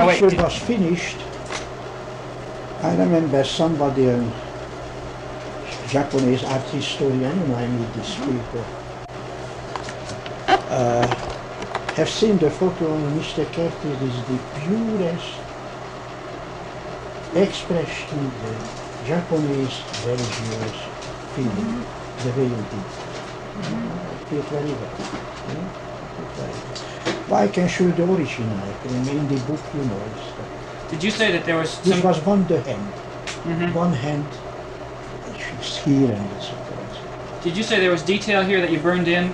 Oh, wait, picture was finished, I remember somebody, a Japanese art historian, I meet these mm-hmm. people, uh, have seen the photo of Mr. Kertész is the purest expression of the Japanese religious feeling, mm-hmm. the way you did. I feel very well. you know, I feel very well. Well, why can show you the original. I mean, in the book, you know. Did you say that there was? Some... Was one the hand, mm -hmm. one hand. It's here and so forth. Did you say there was detail here that you burned in,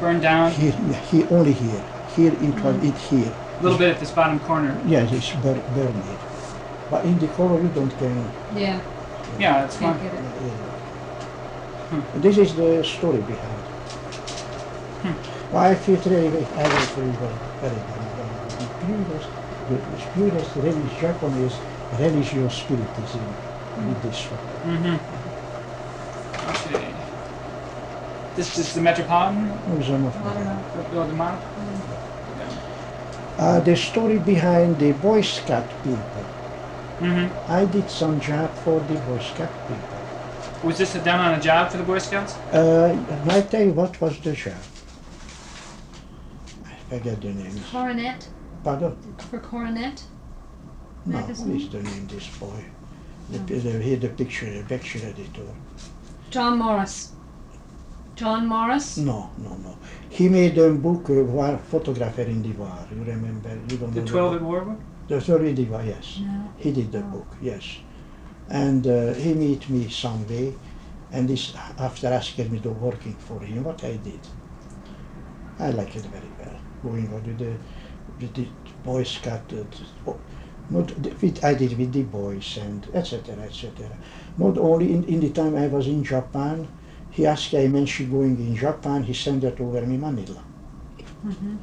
burned down? Here, here only here. Here it mm -hmm. was mm-hmm. it here. A little bit at this bottom corner. Yes, it's bur burned it. But in the color you don't care. Yeah. Yeah, yeah fine. Yeah. Hmm. This is the story behind. Hmm. 12 eigenlijk werk. Purus, de purus religie Japan is religious spiritism in mm-hmm. this one. Mm -hmm. Okay. This is the Metropolitan? Museum of Modern Art. Uh, the story behind the Boy Scout people. Mm -hmm. I did some job for the Boy Scout people. Was this a done on a job for the Boy Scouts? Uh, I tell you what was the job. I got the name. Coronet, Pardon? for Coronet? No, Magazine? what is the name this boy? The, the, here the picture, the picture editor. John Morris. John Morris? No, no, no. He made a book, uh, war, Photographer in the War. You remember? You don't The know 12 the at War? The story in War, yes. No. He did the Oh. book, yes. And uh, he meet me some way, and this after asking me to working for him, what I did. I like it very well. Going on with the, with the Boy Scout, uh, not with, I did with the boys and etc. etc. Not only in, in the time I was in Japan, he asked I mentioned going in Japan, he sent it over me Manila, Mm-hmm.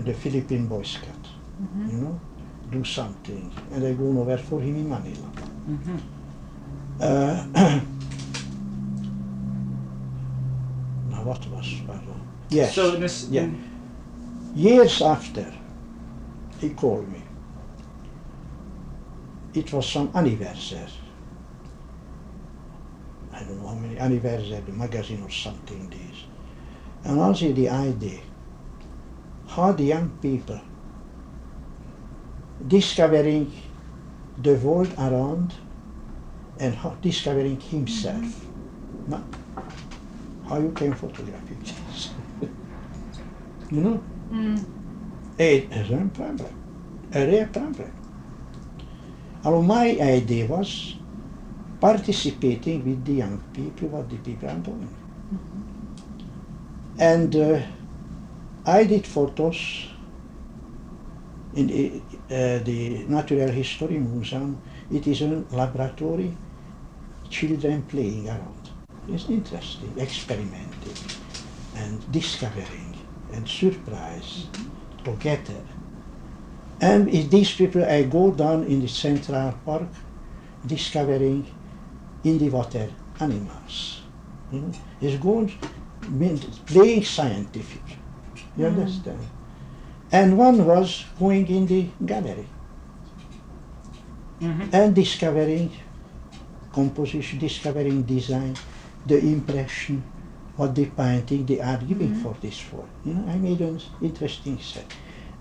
the Philippine Boy Scout, Mm-hmm. you know, do something, and I go over for him in Manila. Mm-hmm. Uh, now what was pardon? Yes. So in this, yeah. Years after, he called me. It was some anniversary. I don't know how many anniversary, the magazine or something this. And also the idea how the young people discovering the world around and how discovering himself. No? How you can photograph it. you know? Mm. It is a problem, a real problem. And my idea was participating with the young people, what the people are doing. And uh, I did photos in the, uh, the Natural History Museum. It is a laboratory, children playing around. It's interesting, experimenting and discovering and surprise together. And with these people, I go down in the Central Park, discovering in the water animals. You know, it's going, mean- playing scientific. You Mm. understand? And one was going in the gallery Mm-hmm. and discovering composition, discovering design, the impression, what the painting they are giving Mhm. for this for. You know, I made an interesting set.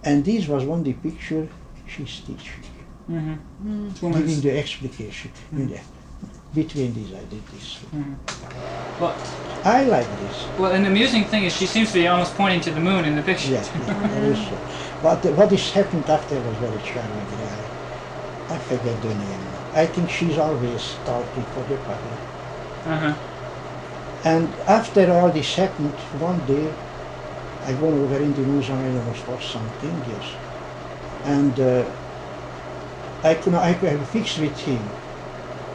And this was one the picture she's teaching, Mm-hmm. Mm. This giving the explication. in there. Between these I did this. Mhm. Well, I like this. well, and the amusing thing is she seems to be almost pointing to the moon in the picture. Yeah, yeah also. But uh, what is happened after was very charming. really. I forget the name. I think she's always talking for the public. Uh-huh. And after all this happened, one day I went over in the and was for something, yes. And uh, I could I could fix with him.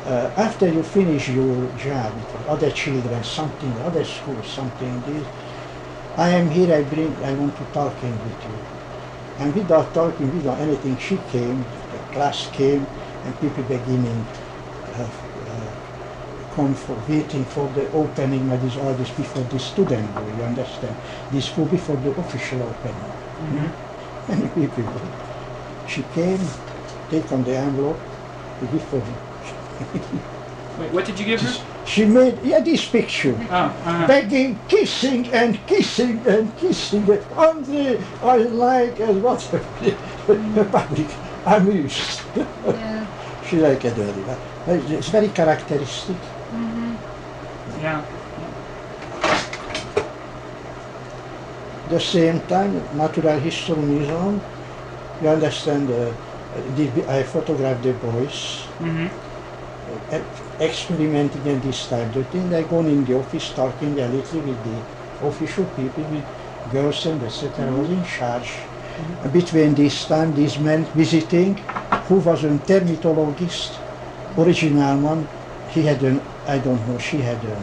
Uh, after you finish your job other children, something, other schools, something, this, I am here, I bring, I want to talk with you. And without talking, without anything, she came, the class came, and people beginning come for waiting for the opening of this all this before the student go, you understand? This go before the official opening. Mhm. Many people. She came, take on the envelope, we give her. Wait, what did you give her? She made, yeah, this picture. Oh, uh-huh. Begging, kissing and kissing and kissing. Andre, I like and what the public amused. Yeah. she liked it very much. It's very characteristic. Yeah. the same time, Natural History Museum, you understand, uh, the, I photographed the boys Mm-hmm. uh, experimenting and this type of thing. I go in the office talking a little with the official people, with girls and etc. I was in charge. Uh, Between this time, these men visiting, who was a dermatologist, original one, he had an, I don't know, she had a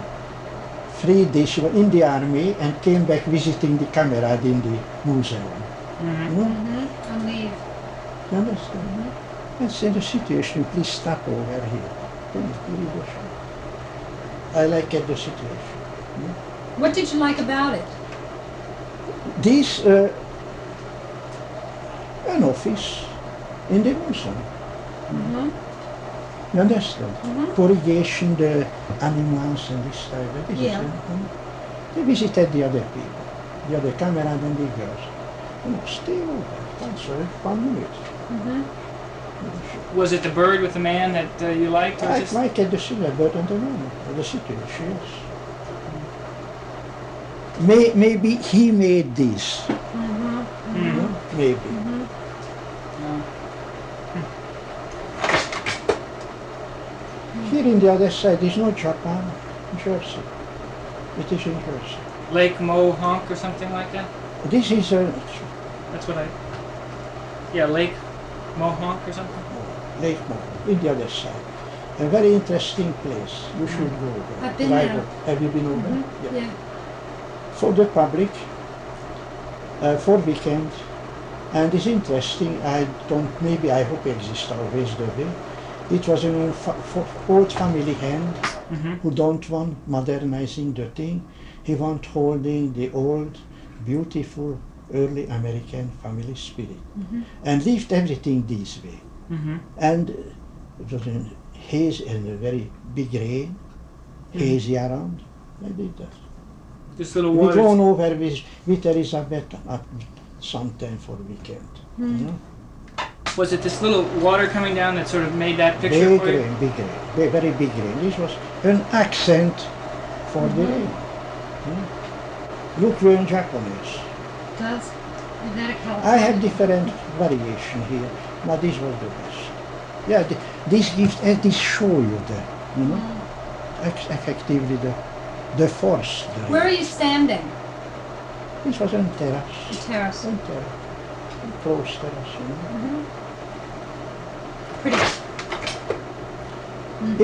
three days, she was in the army and came back visiting the camera in the museum. Mm-hmm. You know? Mm-hmm. And leave. You understand? That's in the situation. Please stop over here. Please, please, do so. I like it, the situation. What did you like about it? This, uh, an office in the museum. Mm-hmm. You understand? Mhm. Corrugation, the animals and this type of this Yeah. uh, They visited the other people, the other cameraman and the girls. You know, stay over. That's all. One minute. Mm-hmm. Was it the bird with the man that uh, you liked? Or I just... like the silver bird and the man, the situation, yes. May, maybe he made this, Mm-hmm. you Mhm. know, maybe. Yeah. Here in the other side is no Japan, Jersey. It is in Jersey. Lake Mohonk or something like that? This is a That's what I. Yeah, Lake Mohonk or something. Lake Mohonk, in the other side. A very interesting place. You should go there. I've been Right there. Have you been over? Mhm. Yeah. Yeah. For the public, uh, for weekend, and it's interesting. I don't. Maybe I hope it exists always the way. It was an old, fa- for old family hand Mm-hmm. who don't want modernizing the thing. He want holding the old, beautiful, early American family spirit, Mhm. and lived everything this way. Mm-hmm. And it was in haze and a very big rain, hazy around. I did that. Just little We gone over with, with Elizabeth at sometime for weekend. You Mm. know? Was it this little water coming down that sort of made that picture Big for you? rain, big rain, very big rain. This was an accent for the Mhm. rain. Hmm? Look we're in Japanese. Does. Is that a California? I have different variation here, but this was the best. Yeah, th- this gives, uh, this show you the, you know, Mm. effectively the, the force. The Where are you standing? This was on terrace. The terrace. On terrace. Close terrace. Mm-hmm. Pretty.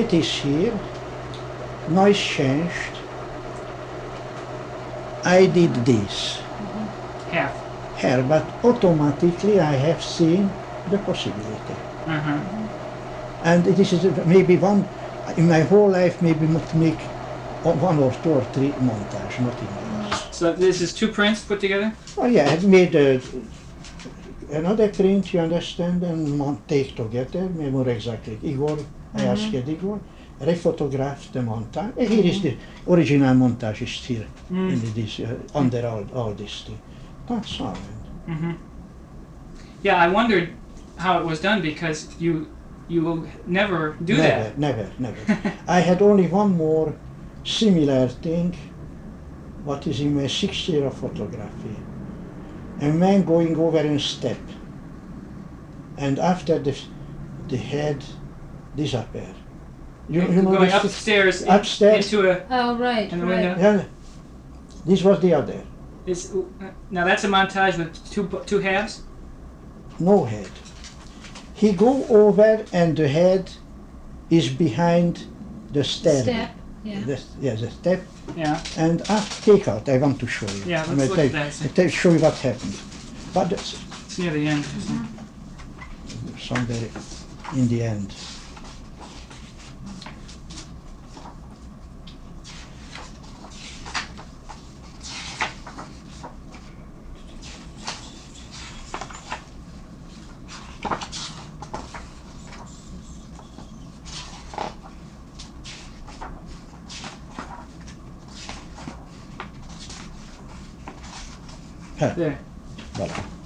It is here. Noise changed. I did this Half. here, but automatically I have seen the possibility. Uh-huh. And this is maybe one, in my whole life, maybe not make one or two or three montage, nothing else. So this is two prints put together? Oh yeah, I've made uh, another print, you understand, and take together, more exactly. Igor, I asked Igor, rephotographed the montage. And here is the original montage is here, Mm. in this, uh, under all, all this thing. That's all. Mm-hmm. Yeah, I wondered how it was done because you you will never do never, that. never, never. I had only one more similar thing, what is in my sixth year of photography. A man going over a step, and after the, the head disappear. You, you know going this- upstairs, in- upstairs. into a Oh, right, in the right. window. Yeah, this was the other. Is uh, now that's a montage with two two halves. No head. He go over and the head is behind the stair. Step, yeah. The, yeah, the step Yeah. and ah, take out. I want to show you. Yeah, I let's look at that. I tell- show you what happened. But it's It's near the end. somewhere in the end. Huh. There.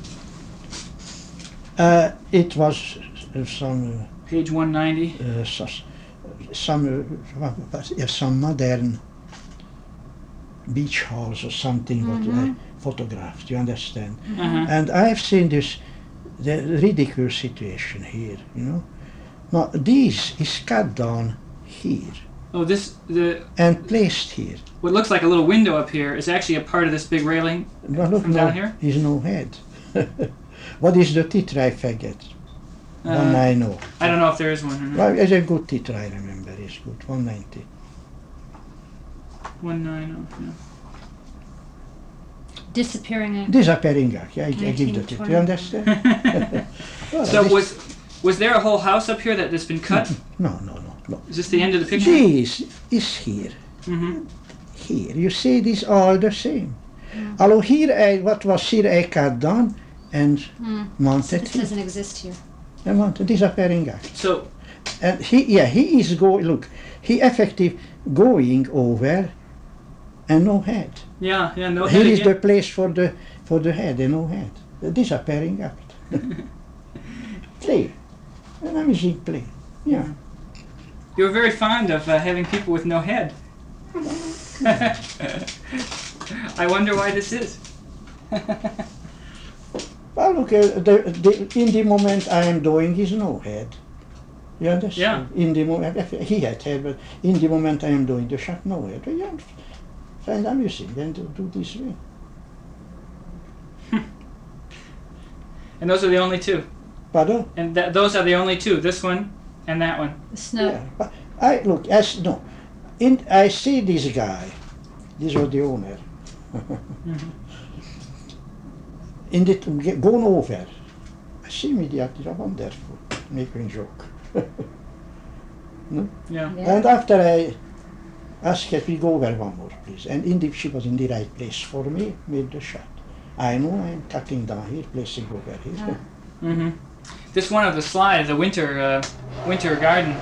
Uh, it was uh, some Page 190. uh, some uh, some modern beach halls or something what I photographed. You understand? Uh-huh. And I've seen this the ridiculous situation here. You know, now this is cut down here Oh, this the and placed here. what looks like a little window up here is actually a part of this big railing. No, look, From no, down here? is no head. what is the titrai faggot? One Uh, I know. I don't know if there is one or not. Well, it's a good titrai, I remember. It's good. 190. One nine oh. Yeah. Disappearing act. Disappearing act. I, I give the tip. 1920. You understand? Well, So was was there a whole house up here that has been cut? No, no, no, no. Is this the end of the picture? This is here. Mm-hmm. Here. You see, this all the same. Although here, I, what was here, I cut down and Hmm. mounted This doesn't exist here. I mounted disappearing act. So And he, yeah, he is going, look, he effective going over and no head. yeah, yeah, no Here head is the place for the for the head and no head. The disappearing act. play. An amazing play. Yeah. You were very fond of uh, having people with no head. I wonder why this is. Well, look, uh, the, the, in the moment I am doing is no head. You understand? Yeah. In the moment, he had head, but in the moment I am doing the shot, no head. Yeah, find amusing and do, do this way. and those are the only two. Pardon? And th- those are the only two. This one and that one. The snow. Yeah. But I look as no. In I see this guy. This was the owner. In the going over. I see immediately a wonderful making joke. Yeah. Yeah. And after I asked her, we go over one more, please. And indeed, she was in the right place for me, made the shot. I know I'm cutting down here, placing over here. Ah. hmm This one of the slides, the winter uh, winter garden.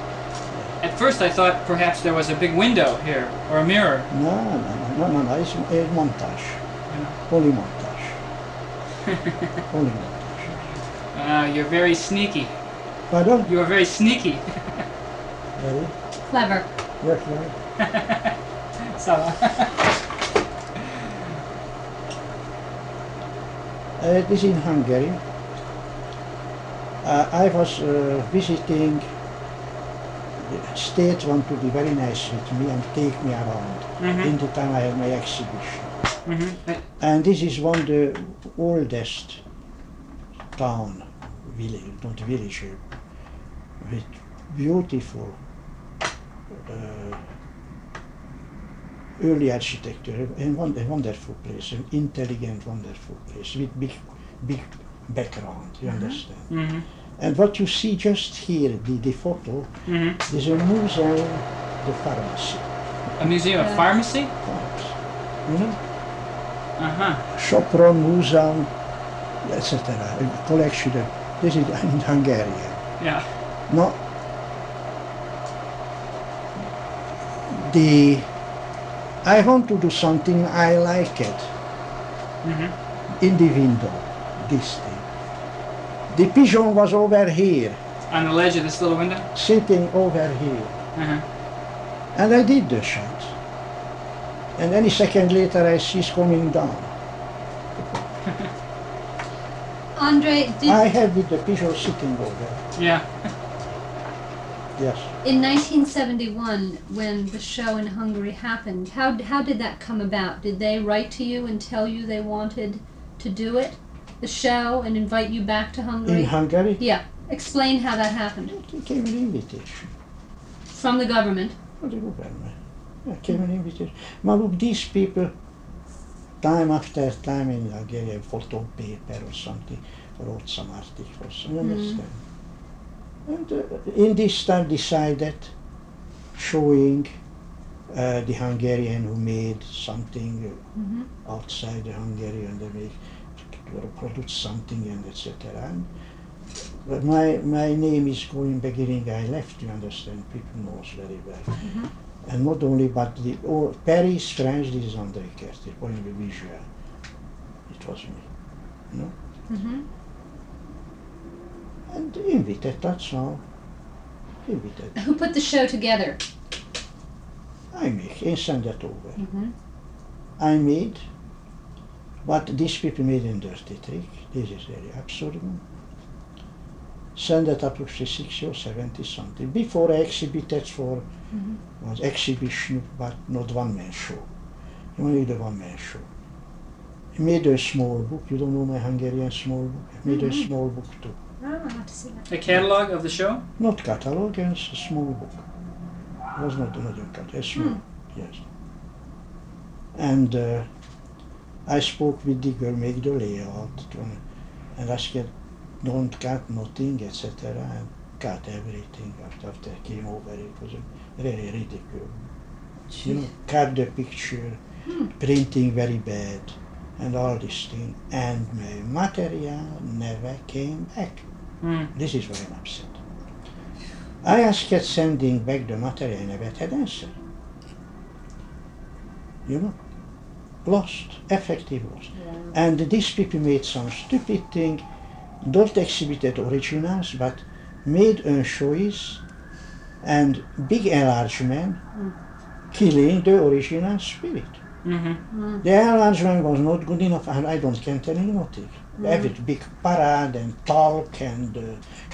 At first, I thought perhaps there was a big window here or a mirror. No, no, no, no, no, no, it's a montage. Yeah. Only montage. Only montage. Uh, you're very sneaky. Pardon? You are very sneaky. Very? Clever. Yes, very. so, Uh, it is in Hungary. Uh, I was uh, visiting. The state want to be very nice with me and take me around. Mhm. In the time I had my exhibition. hmm And this is one of the oldest town, village, not village, uh, with beautiful uh, early architecture, and one, a wonderful place, an intelligent, wonderful place with big, big background. You understand? hmm And what you see just here, the, the photo, hmm is a museum, the pharmacy. A museum of pharmacy? Pharmacy. You know? Uh huh. Sopron Museum, etc. A collection. of- This is in Hungary. Yeah. No. The I want to do something I like it hmm in the window. This thing. The pigeon was over here, On the ledge of this little window? sitting over here, Uh-huh. and I did the shot. And any second later, I see it's coming down. Andre, did, I had with the pigeon sitting over. There? Yeah. Yes. in 1971, when the show in Hungary happened, how, how did that come about? Did they write to you and tell you they wanted to do it, the show, and invite you back to Hungary? In Hungary, yeah. Explain how that happened. it came an invitation. From the government. From the government. Yeah, came an invitation. But look, these people, time after time in Hungarian photo paper or something, wrote some articles. You understand? And uh, in this time decided showing uh, the Hungarian who made something uh, hmm outside the Hungary and they make produce something and etc. And but my my name is going beginning I left. You understand? People knows very well. Mhm. And not only but the oh, Paris, France. This is André Kertész, point of visual. it was me. You know? hmm And invited, that's all. Invited. Who put the show together? I make, I send that over. hmm I made, but these people made a dirty trick. This is very absurd. one. Send that up to 60 or 70 something. Before I exhibited for Mhm. was exhibition, but not one man show. Only the one man show. I made a small book. You don't know my Hungarian small book. I made a Mhm. small book too. Oh, I have to see that. A catalog of the show? Not catalog, it's a small book. It was not another catalog, a small, yes. And uh, I spoke with the girl, make the layout, to- and asked, don't cut nothing, etc. And cut everything after, after I came over. It was a really ridiculous. You know, cut the picture, Hmm. printing very bad, and all this thing. And my material never came back. Hmm. This is why I'm upset. I asked her sending back the material, I never had answer. You know, lost, effective lost. And these people made some stupid thing, don't exhibited originals, but made a choice and big enlargement, killing the original spirit. Mm-hmm. The enlargement was not good enough, and I don't can tell you nothing. Every big parade and talk and uh,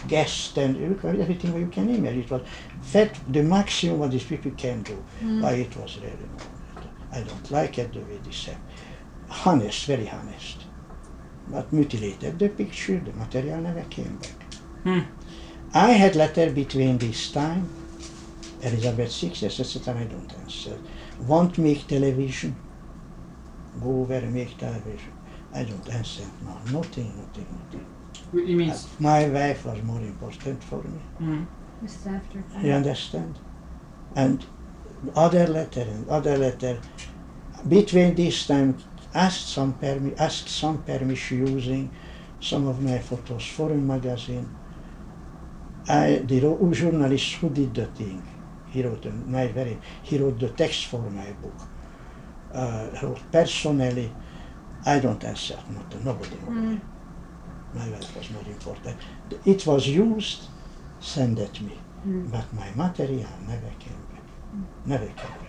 guest and everything what you can imagine. It was fed the maximum what these people can do. But it was really not. I don't like it the way this happened. Honest, very honest. But mutilated the picture, the material never came back. Hmm. I had letter between this time, Elizabeth VI, etc. I don't answer. Won't make television? Go over and make television. I don't answer. No, nothing, nothing, nothing. What You mean? My wife was more important for me. Mm. This is after. You understand? And other letter and other letter. Between this time, asked some permi- asked some permission using some of my photos for a magazine. I, the journalist who did the thing, he wrote a, my very, he wrote the text for my book. Uh, wrote personally, I don't answer, not nobody. Mm. My wife was more important. It was used, sent it me, Mm. but my material never came Never back.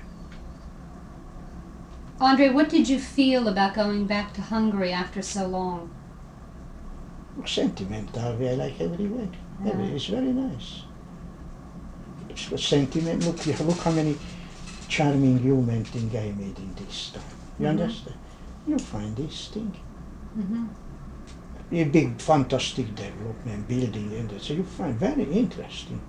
Andre, what did you feel about going back to Hungary after so long? Sentimental like everywhere. Yeah. Every- It's very nice. It's Sentiment. Look, look how many charming human thing I made in this time. You Mhm. understand? You find this thing. Mm -hmm. a big fantastic development building and. So you find very interesting.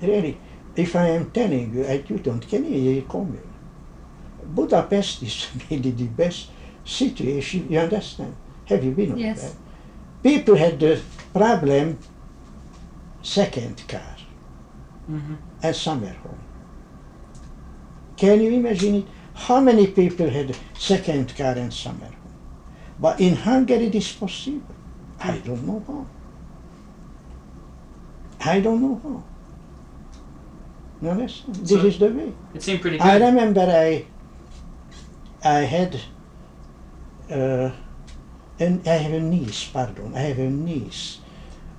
Really, if I am telling you, I, you don't can you come in. Budapest is maybe the best situation, you understand? Have you been Yes. there? People had the problem second car Mm-hmm. and summer home. Can you imagine it? How many people had second car and summer home? But in Hungary it is possible. I don't know how. I don't know how. You understand? This So- is the way. It seemed pretty good. I remember I I had uh, an, I have a niece, pardon, I have a niece,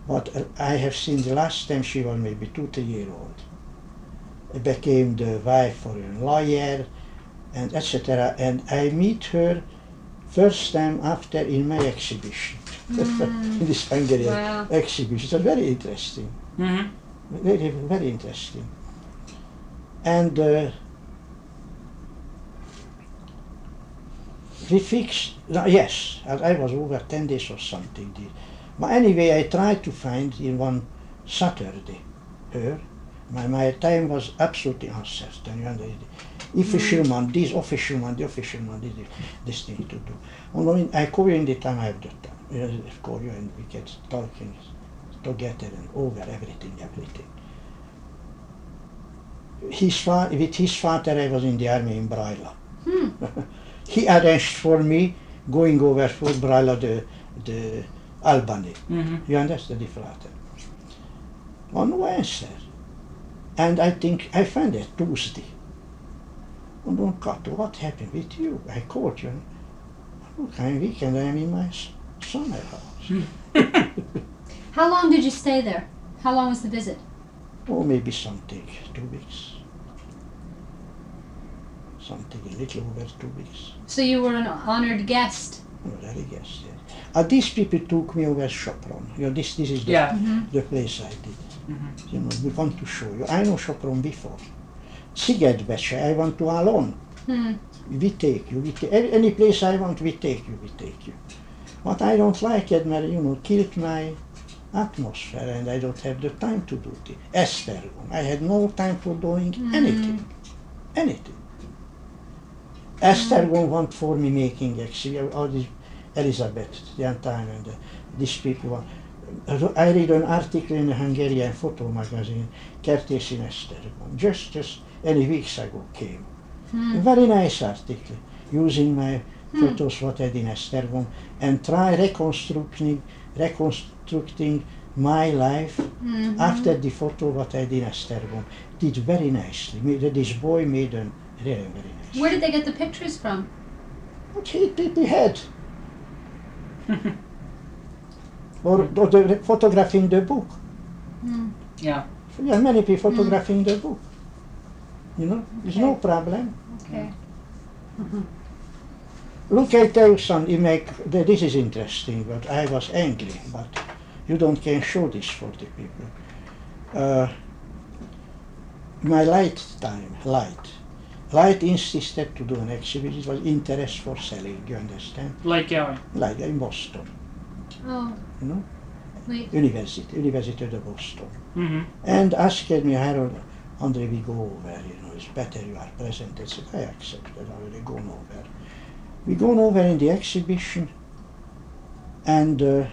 but uh, I have seen the last time she was maybe two, three year old. Became the wife for a lawyer and etc. And I meet her first time after in my exhibition, in this Hungarian Wow. exhibition. So very interesting Mm-hmm. very, very interesting. And uh, we fixed, no, yes, I was over 10 days or something. But anyway, I tried to find in one Saturday her. My, my time was absolutely uncertain. You understand? Official man, this official man, the official man, this, this thing to do. When I call you in the time I have the time. I call you and we get talking together and over everything, everything. His fa- with his father, I was in the army in Braila. Hmm. he arranged for me going over for Braila, the, the Albany. Mm-hmm. You understand the flatter? No answer. And I think I found it Tuesday. And on cut, what happened with you? I called you. Okay, weekend I'm in my summer house. How long did you stay there? How long was the visit? Or maybe something, two weeks. Something a little over two weeks. So you were an honored guest. Well, I guess, yeah. Uh, these people took me over Sopron. You know, this, this is the, Yeah. the place I did. Mhm. You know, we want to show you. I know Sopron before. Szigetbecse, I want to alone. Hmm. We take you. We ta- any any place I want, we take you. We take you. What I don't like it, mert, you know, killed my atmosphere and I don't have the time to do it. Esztergom. I had no time for doing mm. anything. Anything. Esztergom mm. want for me making exhibit, uh, all this Elizabeth, the time and uh, these people. want- uh, I read an article in the Hungarian photo magazine, Kertész in Esztergom. Just, just any weeks ago came. A very nice article using my photos what I did in Esztergom and try reconstructing, reconstructing my life Mhm. after the photo what I did in Esztergom. Did very nicely. Made- This boy made a really very nice. Where did they get the pictures from? What he did he had. or, or the photographing the book. Hmm. Yeah. Yeah, many people photographing the book. You know, there's no Okay. problem. Okay. Look, I tell you something, you make, this is interesting, but I was angry, but you don't can show this for the people. Uh, my light time, light. Light insisted to do an exhibition, it was interest for selling, you understand? Like gallery. Like in Boston, Oh, you know, wait. University, University of Boston. Mm-hmm. And asked me, Harold, Andre, we go over, you know, it's better you are present. I said, I accepted, I will go over. We go over in the exhibition and uh,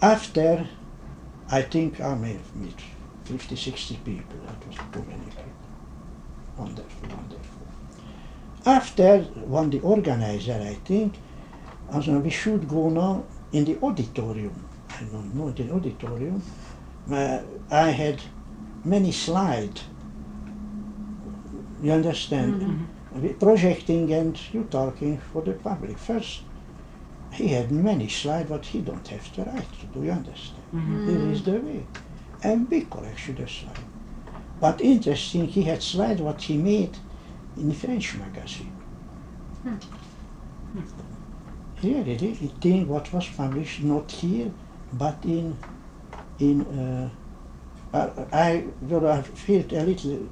after, I think I may meet 50, 60 people, that was too many people. Wonderful, wonderful. After, one the organizer, I think, I said, we should go now in the auditorium. I don't know, the auditorium. Uh, I had many slides. You understand? We Projecting and you talking for the public. First, he had many slides, but he don't have the right to do. You understand? Mm-hmm. This is the way. And big collection of slides. But interesting, he had slides what he made in French magazine. Really, the thing what was published not here, but in in uh, I will have felt a little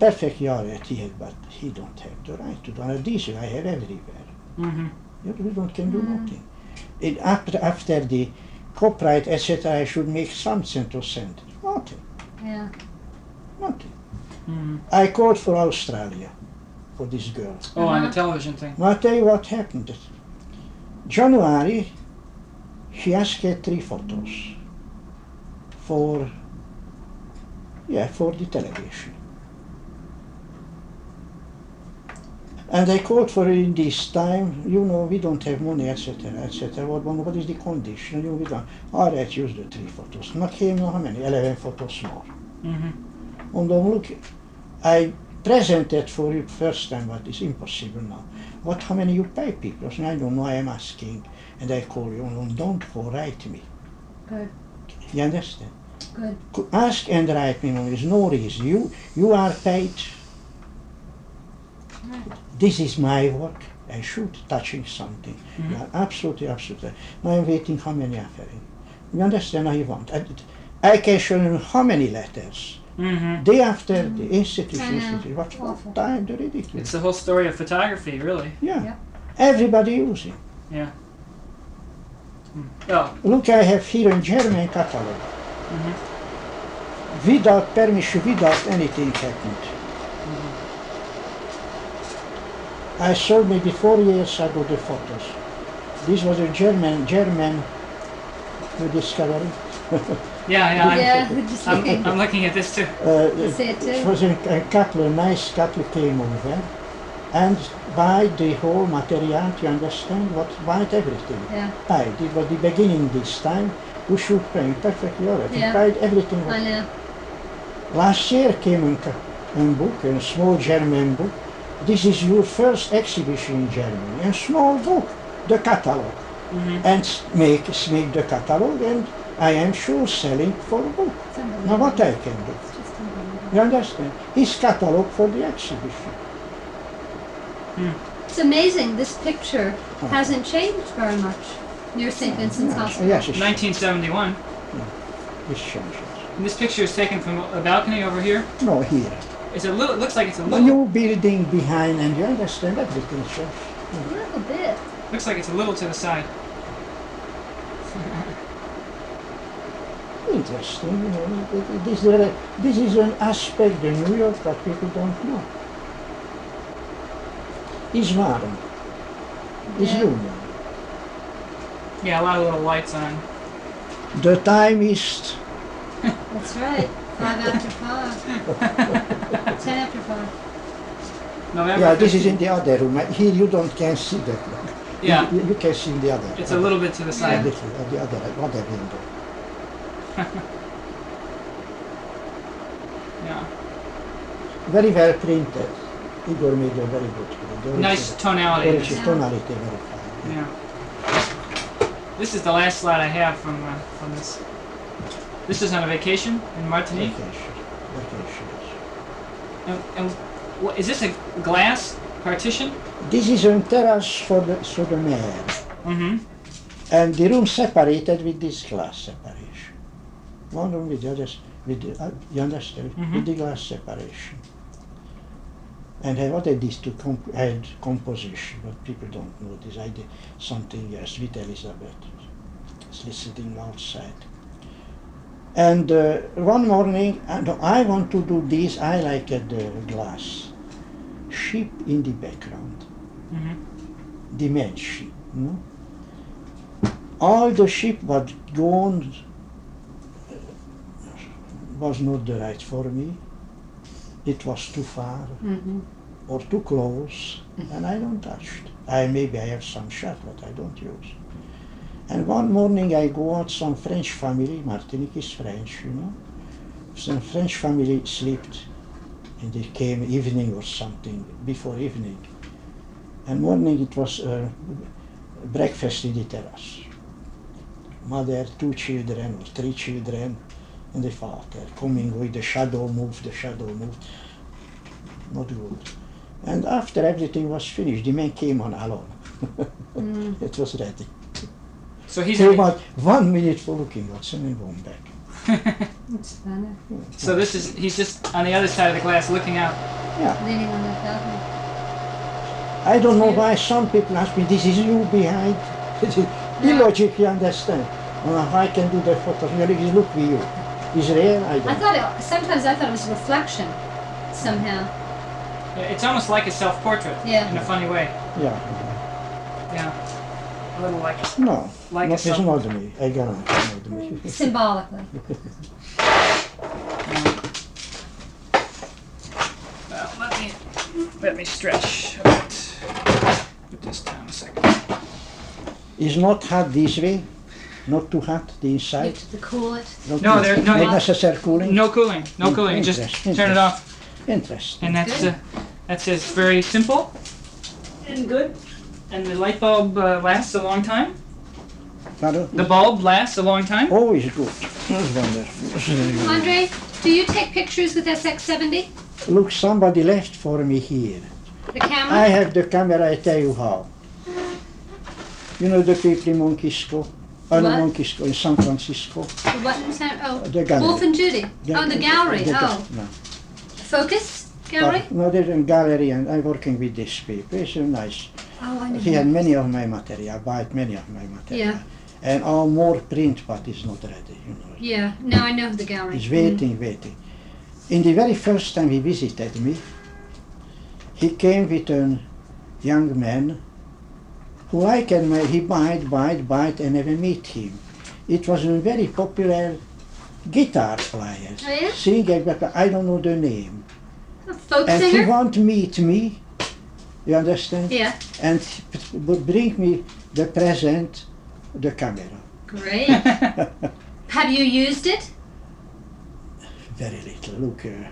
perfect yard here, but he don't have the right to do. And this I have everywhere. Mm-hmm. You you don't can do nothing. It, after after the copyright etc. I should make some cent or cent. Nothing, Yeah. nothing. Mm-hmm. I called for Australia for this girl. Oh, on the Uh-huh. television thing. I'll tell you what happened. January, she asked three photos for, yeah, for the television. And I called for in this time, you know, we don't have money, etc., etc. What, what is the condition? You know, we don't. All right, use the three photos. Now came how many? 11 photos more. Mm-hmm. Mondom, look, I presented for you first time, but it's impossible now. What, how many you pay people? I don't know, I am asking. And I call you, and don't go write me. Good. You understand? Good. Ask and write me, no, there's no reason. You, you are paid. Right. This is my work. I should touching something. Mhm. You are absolutely, absolutely. Now I'm waiting how many offering. You understand how you want. I, I can show you how many letters. Mm-hmm. Day after the institution, I know. institution. What, Awful. what time the ridiculous. It's the whole story of photography, really. Yeah. Yeah. Everybody using. Yeah. Mm. Oh. Look, I have here in German catalog. Mm-hmm. Without permission, without anything happened. I sold maybe four years ago the photos. This was a German, German you discovered it. Yeah, yeah. I'm, Yeah, just I'm, looking. I'm looking at this too. Uh, That's it, it was a, a couple, a nice couple came over and buy the whole material, you understand, what, buy everything. Yeah. paid. It was the beginning this time. We should pay perfectly all right. Yeah. He paid everything. I know. Last year came a, a book, a small German book, this is your first exhibition in Germany, a small book, the catalog, Mhm. and make, make the catalog, and I am sure selling for a book. Now what I can do, It's just unbelievable. you understand? His catalog for the exhibition. It's amazing. This picture hasn't changed very much near St. Vincent's Yes, Hospital. yes, it's 1971. it's changes. And this picture is taken from a balcony over here. No, here. It's a little. It looks like it's a A little. new building behind, and you understand everything, sir. A little bit. Looks like it's a little to the side. Interesting, you know. it- it- This, is this is an aspect in New York that people don't know. Is warm. Is Yeah. union. Yeah, a lot of little lights on. The time is That's right. Five after five. Ten after five. November. yeah. This is in the other room. Here you don't can see that clock. Yeah, You, you can see in the other. it's a little bit to the A side. little, at the other, other window. Yeah. Very well printed. Igor made a very good print. Nice tonality. origi- tonality very fine. Yeah. This is the last slide I have from uh, from this. This is on a vacation in Martinique. Vacation. Vacation. And, and wha- is this a glass partition? This is a terrace for the, for the mayor. Mm-hmm. And the room separated with this glass separation. One room with the others, with the, uh, you understand? mm -hmm. With the glass separation. And I wanted this to comp- add composition, but people don't know this. I did something else with Elizabeth. She's sitting outside. And uh, one morning, I want to do this. I like uh, the glass. Ship in the background Mm-hmm. dimension. No? All the ship was gone uh, was not the right for me. It was too far Mm-hmm. or too close, and I don't touch it. I maybe I have some shot, but I don't use. And one morning I go out, some French family, Martinique is French, you know. Some French family slept, and they came evening or something, before evening. And morning it was uh, breakfast in the terrace. Mother, two children or three children, and the father coming with the shadow move, the shadow move. Not good. And after everything was finished, the man came on alone. Mm. it was ready. So he's He in, was one minute for looking at and then one back. That's funny. so this is he's just on the other side of the glass looking out. Yeah. Leaning on the balcony. I don't know why some people ask me, this is you behind. It is illogic, you understand. Well, if I can do the photo, really, look with you. Is real? I I don't. I thought it, sometimes I thought it was a reflection somehow. Yeah, It's almost like a self-portrait Yeah. in a funny way. Yeah. Yeah, a little like No, like no a it's self. not me. I guarantee it's not me. Symbolically. Well, let me let me stretch a bit. Put this down a second. It's not hot this way, not too hot the You inside. have to cool it. Not No, too- there- no, not necessary cooling. No cooling, no Mm, cooling. Just interest- turn it off, Interesting. and that's uh, that's it's very simple and good. And the light bulb uh, lasts a long time. Pardon? The bulb lasts a long time. Always good. That's wonderful. That's. Andre, do you take pictures with SX70? Look, somebody left for me here. The camera? I have the camera, I tell you how. You know the people in Monkisco? Uh, no, What? Monkisco, in San Francisco. The what in San- Oh, The gallery. Wolf and Judy. oh, the gallery. the- oh, No. Focus Gallery? Uh, no, there's a gallery and I'm working with this people. It's a nice. Oh, He had many of my material, I bought many of my material. Yeah. And all more print, but it's not ready, you know. Yeah, now I know the gallery. He's waiting, waiting. In the very first time he visited me, he came with a young man who I can, he bite, bite, bite, and never meet him. It was a very popular guitar player, Oh, yeah? singer, but I don't know the name. Mm. A folk And he singer? want to meet me, you understand? Yeah, And bring me the present, the camera. great. Have you used it? Very little, look. Uh,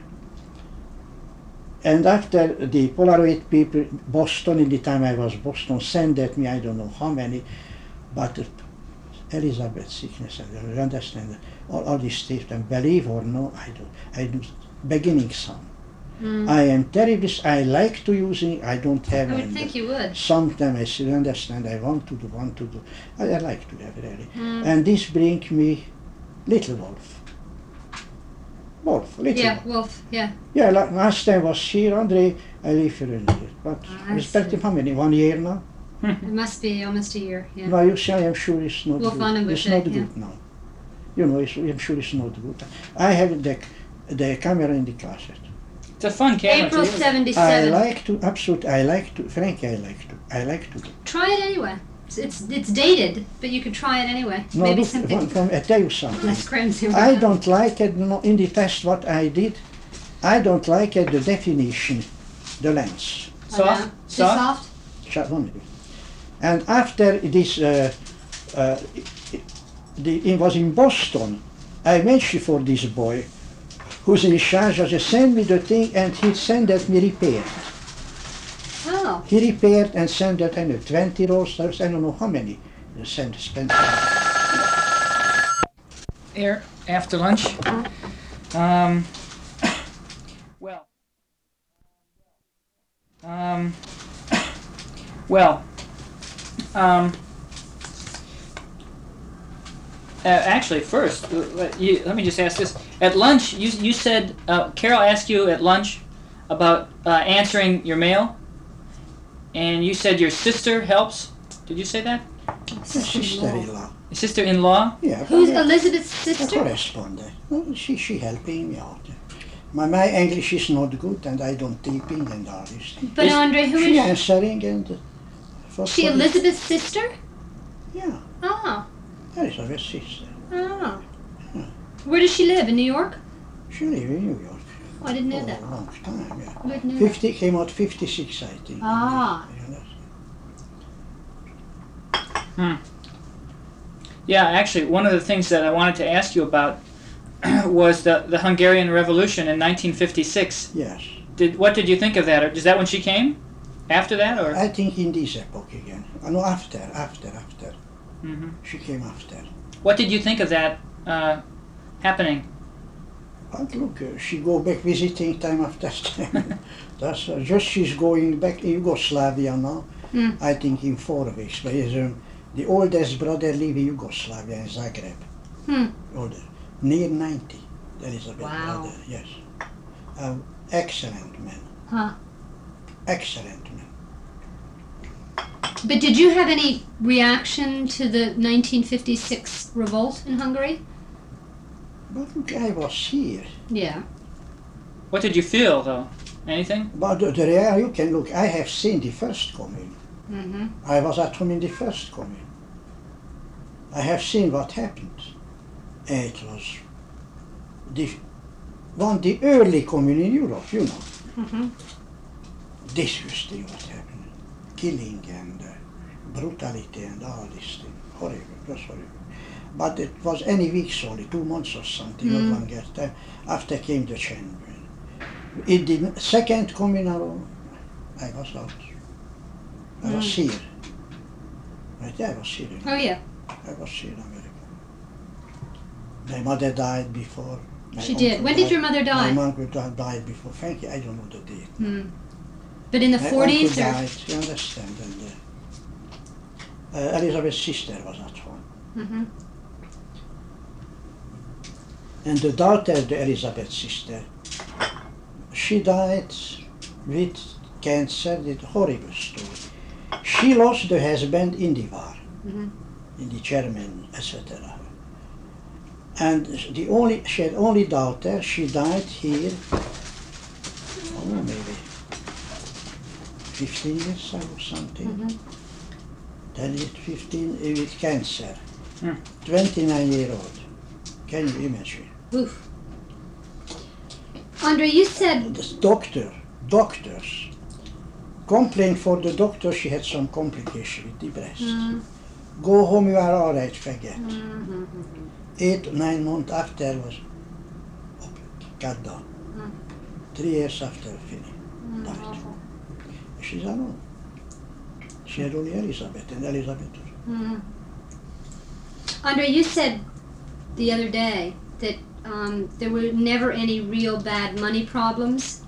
and after the Polaroid people, Boston, in the time I was Boston, sent at me, I don't know how many, but Elizabeth sickness, and you understand, all, all these things, and believe or no, I don't, I do, beginning some. Mm. I am terribly, I like to using, I don't have I would think you would. Sometimes I still understand, I want to do, want to do, I, I like to have really. Mm. And this bring me Little Wolf. Wolf, Little Yeah, Wolf. Wolf. Yeah. Yeah, like last time was here, Andre, I live here in here. But Ah, pretty see. how many? One year now? It must be almost a year. Yeah. No, you see, I am sure it's not Wolf good. It's not yeah. good now. You know, it's, I'm sure it's not good. I have the, the camera in the closet. It's a fun camera. April to use. I like to, absolutely, I like to, frankly, I like to, I like to. Try it anywhere. It's, it's it's dated, but you could try it anyway. No, Maybe look, something from, from, I tell you something. less crimson. I don't like it no, in the test what I did. I don't like it, the definition, the lens. Soft? Too Soft? soft? Shut. And after this, uh, uh, the, it was in Boston, I mentioned for this boy, who's in charge, I said, send me the thing, and he sent that me repaired. Oh. He repaired and sent that, I know, 20 rolls, I don't know how many, uh, sent, spent. Here, after lunch. Um, well. Um, well. Um, uh, actually, first, uh, let, you, let me just ask this. At lunch, you, you said, uh, Carol asked you at lunch about uh, answering your mail, and you said your sister helps. Did you say that? Sister-in-law. Sister-in-law? Yeah. Who's yeah. Elizabeth's sister? correspondent. Well, she, she helping me out. My, my English is not good and I don't typing and all this. thing. But Is- Andre, who She is answering and... uh, for- she? Elizabeth's sister? Yeah, Oh. Elizabeth's sister. Oh. Where does she live? In New York? She live in New York Oh, I didn't know for that. a long time, yeah. I didn't know that. 50, came out 56, I think. Ah. You know. Yeah, actually, one of the things that I wanted to ask you about was the, the Hungarian Revolution in 1956. Yes. Did what did you think of that? Or is that when she came? After that, or? I think in this epoch again. Uh, no, after, after, after. Mm -hmm. She came after. What did you think of that uh, happening? But look, uh, she go back visiting time after time. That's uh, just she's going back in Yugoslavia now. Mm. I think in four weeks. But his, um, the oldest brother live in Yugoslavia in Zagreb. Hmm. Older, near 90. Elizabeth Wow. brother, yes. Um, excellent man. Huh. Excellent man. But did you have any reaction to the 1956 revolt in Hungary? But look, I was here. Yeah. What did you feel, though? Anything? But the, the real, you can look, I have seen the first commune. Mm-hmm. I was at home in the first commune. I have seen what happened. It was the one the early commune in Europe, you know. Mm-hmm. Disgusting what happened. Killing and uh, brutality and all this thing. Horrible, just horrible. But it was any weeks only, two months or something, Mm. not longer time. After came the change. In the second communal, I was out. I was Mm. here. Right, I was here. in Oh yeah. I was here in America. My mother died before. My She did. When did your mother die? My uncle died before. Frankly, I don't know the date. Hmm. But in the my 40s uncle or? died, you understand? And, uh, uh, Elizabeth's sister was at home. Mm-hmm. And the daughter, the Elizabeth's sister, she died with cancer, the horrible story. She lost the husband in the war, Mhm. in the German, etc. And the only, she had only daughter, she died here, oh, maybe 15 years ago or something. Mhm. 10 years, 15, uh, with cancer. Hmm. 29 year old. Can you imagine? Oof. Andre, you said The doctor, doctors, complained for the doctor she had some complication with the breast. Mm. Go home, you are all right, forget. Mhm. Eight, nine months after was cut down. Mm. Three years after, finished. Mm, Died. She's alone. She had only Elizabeth, and Elizabeth was Mm. Andre, you said the other day that um, there were never any real bad money problems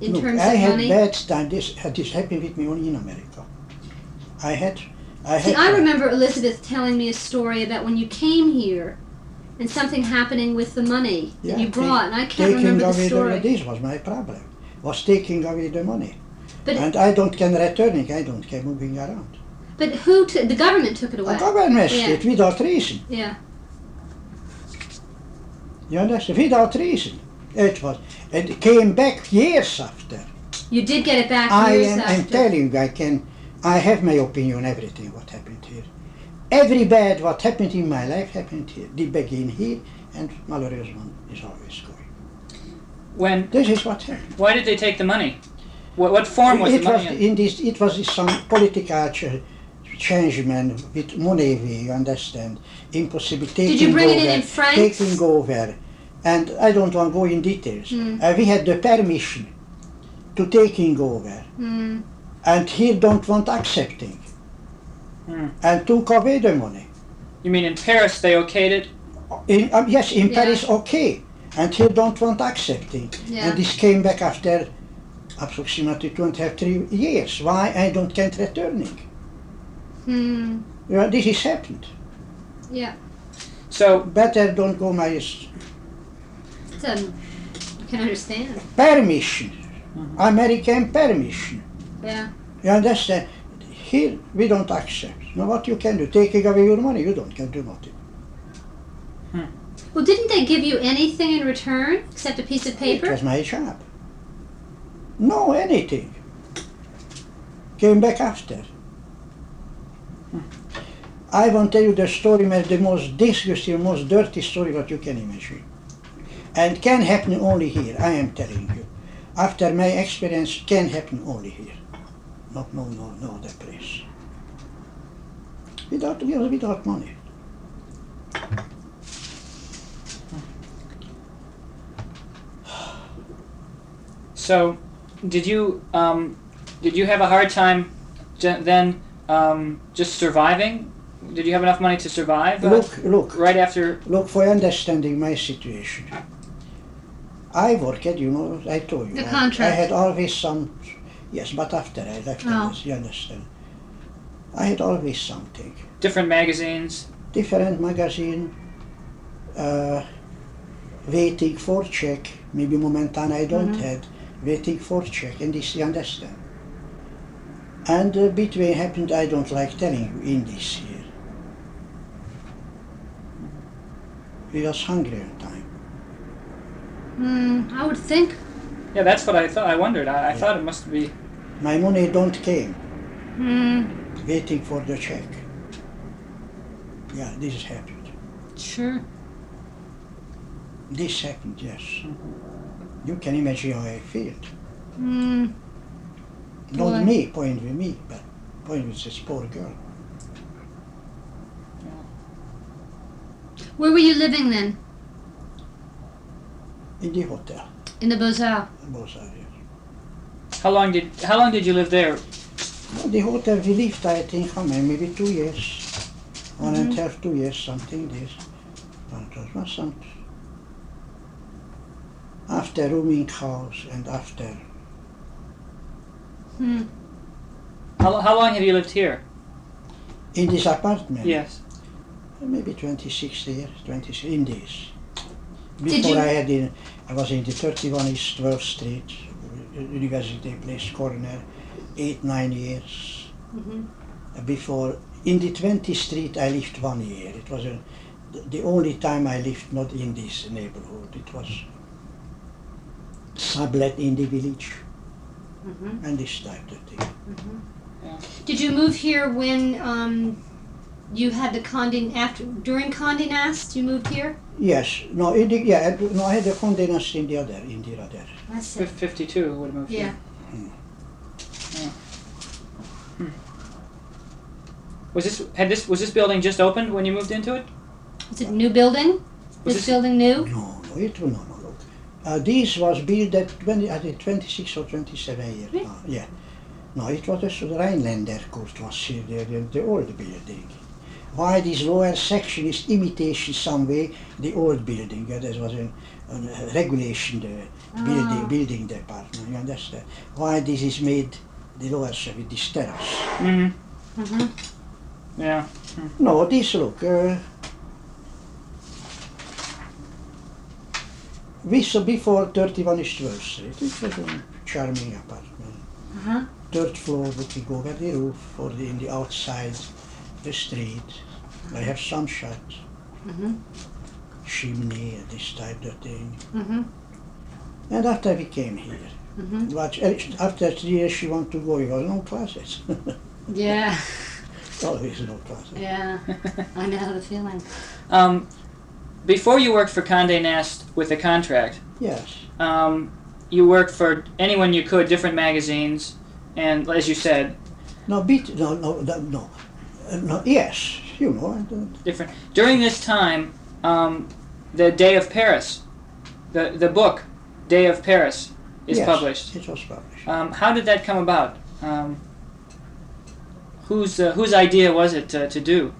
in Look, terms I of had money. bad time. This this happened with me only in America. I had, I See, had. I remember Elizabeth telling me a story about when you came here and something happening with the money that Yeah, you ta- brought, and I can't remember the away story. this was my problem. Was taking away the money, But and I don't can returning. I don't can moving around. but who? The government took it The away. government Yeah. did without reason. Yeah. You understand? Without reason. It was. It came back years after. You did get it back I years am. after. I'm telling you, I can. I have my opinion. Everything what happened here. Every bad what happened in my life happened here. Did begin here, and Mallory's one is always going. When? This is what happened. Why did they take the money? What, what form was it the was money? in? in this. It was some political ch- man with money. You understand? Impossible taking you bring over, it in in francs? taking over, and I don't want to go in details. Mm. Uh, we had the permission to taking over, Hmm. and he don't want accepting, Hmm. and took away the money. You mean in Paris they okayed it? In, um, yes, in Yeah. Paris, okay, and he don't want accepting, Yeah. and this came back after approximately two and a half, three years. Why I don't can't returning? Hmm. Yeah, this is happened. Yeah. So Better don't go my s- It's, um, I can understand. permission, Mhm. American permission. Yeah. You understand? Here we don't accept. Now what you can do? Taking away your money, you don't can do nothing. Well, didn't they give you anything in return except a piece of It paper? was my job. No anything. Came back after. I won't tell you the story, man, the most disgusting, most dirty story that you can imagine. And can happen only here, I am telling you. After my experience, can happen only here. Not no no no other place. Without without money. so did you um, did you have a hard time then um, just surviving? Did you have enough money to survive? uh, Look, look, right after Look, for understanding my situation, I worked, you know, I told you. The I- I, had always some, yes, but after I left, Oh. this, you understand. I had always something. different magazines. Different magazine, uh, waiting for check, maybe momentan I don't Mhm. had, waiting for check, and this, you understand. And uh, between happened, I don't like telling you in this here. We was hungry on time. Hmm. I would think. Yeah, that's what I thought. I wondered. I, I Yeah. thought it must be. My money don't came, Hmm. waiting for the check. Yeah, this happened. Sure. This happened, yes. You can imagine how I feel. Hmm. Not Why? me, point with me, but point with this poor girl. Where were you living then? In the hotel, In the Beaux-Arts. both areas. How long did How long did you live there? The hotel we lived, I think, how many, maybe two years. One and a half, two years, something this. But it was some. After rooming house and after Hmm. How, how long have you lived here? in this apartment. Yes. Maybe 26 years, 26 in this. Did Before you- I had in, I was in the 31 East 12th Street, uh, University Place corner, eight, nine years. Mhm. Uh, Before, in the 20th Street I lived one year. It was a, the- the only time I lived not in this neighborhood. It was sublet in the village Mhm. and this type of thing. Did you move here when um, you had the Condé after during Condé Nast? You moved here. Yes, no, in the, yeah, no, I had the Condé Nast in the other, in the other. I see. Fifty-two would have moved Yeah. here. Yeah. Hmm. Was this had this was this building just opened when you moved into it? Is it a new building? Was this this- building new? No, no, it no, no, look. Uh, this was built at 20, I think 26 or 27 years. Really? now, yeah. No, it was also the Rhinelander court was here, the, the, the old building. Why this lower section is imitation some way the old building. Yeah, there was a, a regulation the building Ah. building department. You understand? Why this is made the lower section with this terrace. Mm-hmm. Mhm. Yeah. No, this look. Uh, we saw before 31 East 12th Street. It was a charming apartment. Uh-huh. Third floor would be go over the roof or the, in the outside, the street. I have sunshine, Mhm. chimney, and this type of thing. Mhm. And after we came here, Mhm. but uh, after three years she want to go, it was no classes. Yeah. Always no classes. Yeah. I know the feeling. Um, before you worked for Condé Nast with a contract, Yes. um, you worked for anyone you could, different magazines, and as you said, No, beat, no, no, no, no. Uh, no yes, you know. Different. During this time, um, the Day of Paris, the the book, Day of Paris, is yes, published. It was published. Um, how did that come about? Um, whose uh, whose idea was it uh, to do?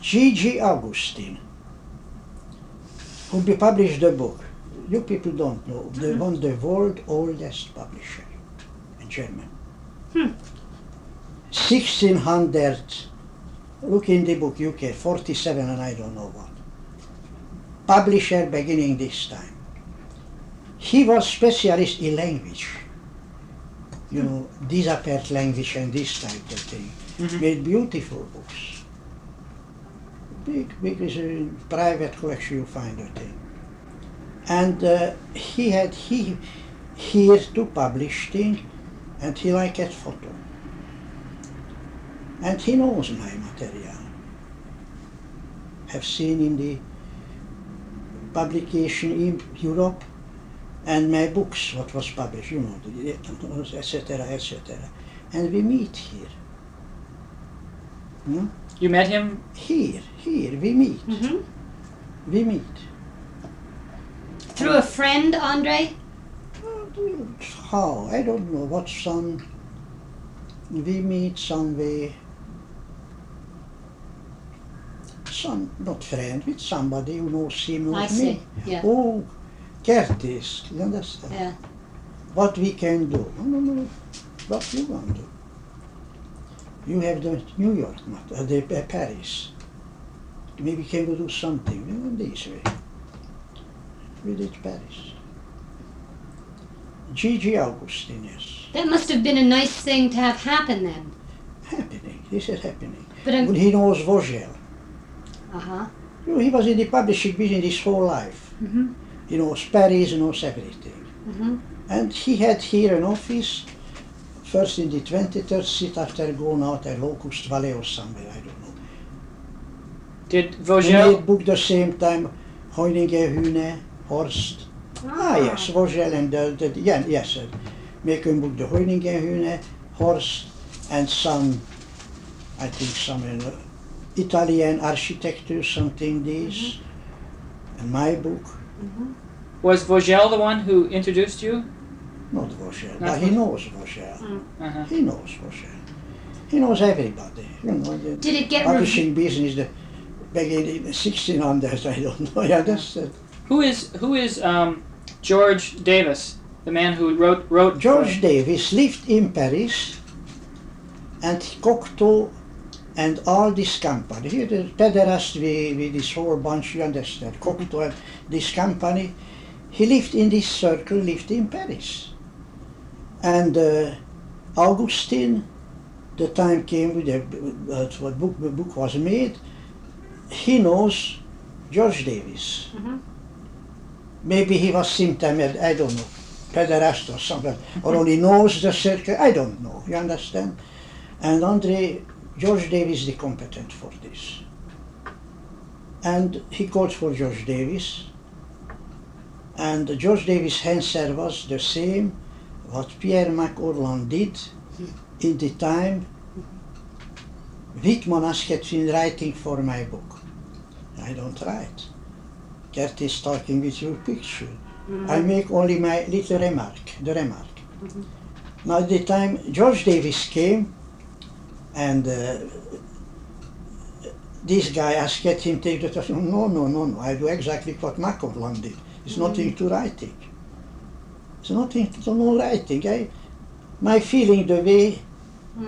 G.G. Augustin, who published the book. You people don't know. The one, the world oldest publisher in German. Hmm. 1600, look in the book, UK, 47 and I don't know what. Publisher beginning this time. He was specialist in language. You know, disappeared language and this type of thing. Mhm. Made beautiful books big, big is a private collection you find a thing. And uh, he had he here to publish thing, and he liked photo. And he knows my material. Have seen in the publication in Europe, and my books what was published, you know, etc. etc. And we meet here. Hmm? You met him. Here, here, we meet. Mm-hmm. We meet. Through a friend, Andre? How? I don't know. What some. We meet some way. Some, not friend, with somebody who knows him, I me. see. Yeah. Oh, Kertész, you understand? Yeah. What we can do? No, no, no. What you want to do? You have the New York, not uh, the uh, Paris. Maybe can we do something you know, this way? We did Paris. Gigi Augustin, yes. That must have been a nice thing to have happen then. Happening. This is happening. But I'm. But he knows Vogel. Uh huh. You know, he was in the publishing business his whole life. Mhm. He knows Paris, he knows everything. Mhm. And he had here an office, first in the 23rd street, after going out at Locust Valley or somewhere, I don't know. Did He Vogel? made book the same time, Hoyningen, Huene, Horst. Ah, yes, Vogel and the, the yeah, yes, uh, make a book the Hoyningen, Huene, Horst, and some, I think some in. uh, Italian architecture, something this, and my book. Was Vogel the one who introduced you? Not Vogel, Not but he knows Vogel. Uh-huh. He knows Vogel. He knows everybody. You know, the Did it get reviewed? publishing business, the back in the 1600s, I don't know. Yeah, that's uh, Who is who is um, George Davis, the man who wrote wrote George Davis lived in Paris, and Cocteau and all this company. Here, the pederast with, with this whole bunch, you understand? Cocteau this company. He lived in this circle, lived in Paris. And uh, Augustin, the time came with the, uh, what book, the book was made, he knows George Davis. Mhm. Maybe he was sometime, I don't know, pederast or something, or only knows the circle, I don't know, you understand? And Andre, George Davis is the competent for this. And he called for George Davis, and George Davis' answer was the same what Pierre Mac Orlan did in the time Whitman asked in writing for my book. I don't write. Gert is talking with your picture. I mm-hmm. make only my little remark, the remark. Mm-hmm. Now at the time George Davis came and uh, this guy asked him to take the test. No, no, no, no, I do exactly what Mac Orlan did. It's nothing to writing. It's nothing to no writing. I, my feeling the way